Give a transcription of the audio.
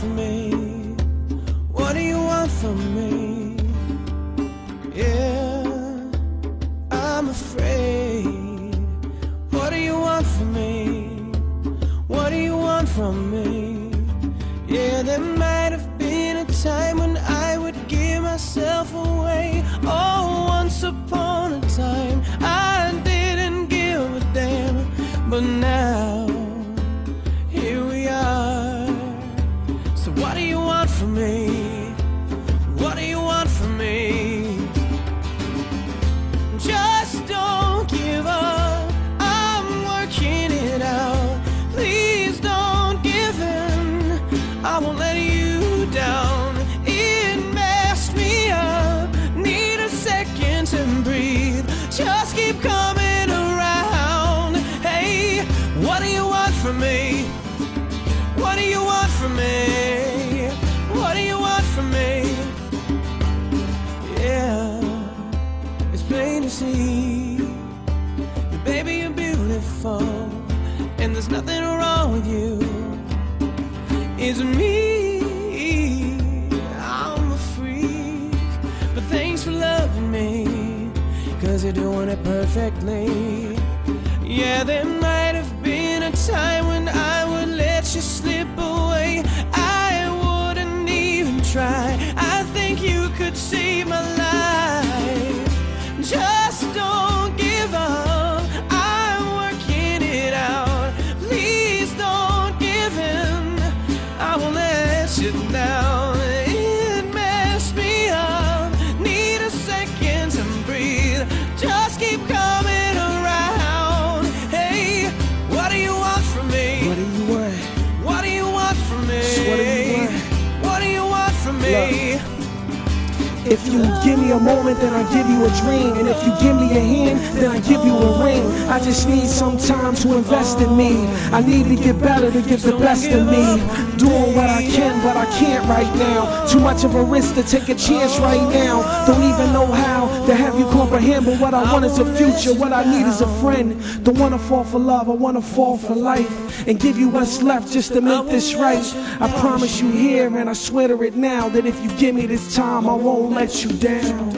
from me? What do you want from me? Yeah, I'm afraid. What do you want from me? What do you want from me? Yeah, there might have been a time when I would give myself away. See. Baby, you're beautiful, and there's nothing wrong with you. It's me, I'm a freak, but thanks for loving me, cause you're doing it perfectly. Yeah, there might have been a time when I would let you slip away. I wouldn't even try. I think you could save my life. If you give me a moment, then I give you a dream. And if you give me a hand, then I give you a ring. I just need some time to invest in me. I need to get better to give the best of me. Doing what I can, but I can't right now. Too much of a risk to take a chance right now. Don't even know how to have you comprehend. But what I want is a future. What I need is a friend. Don't wanna fall for love, I wanna fall for life. And give you what's left just to make this right. I promise you here, and I swear to it now, that if you give me this time, I won't let you down.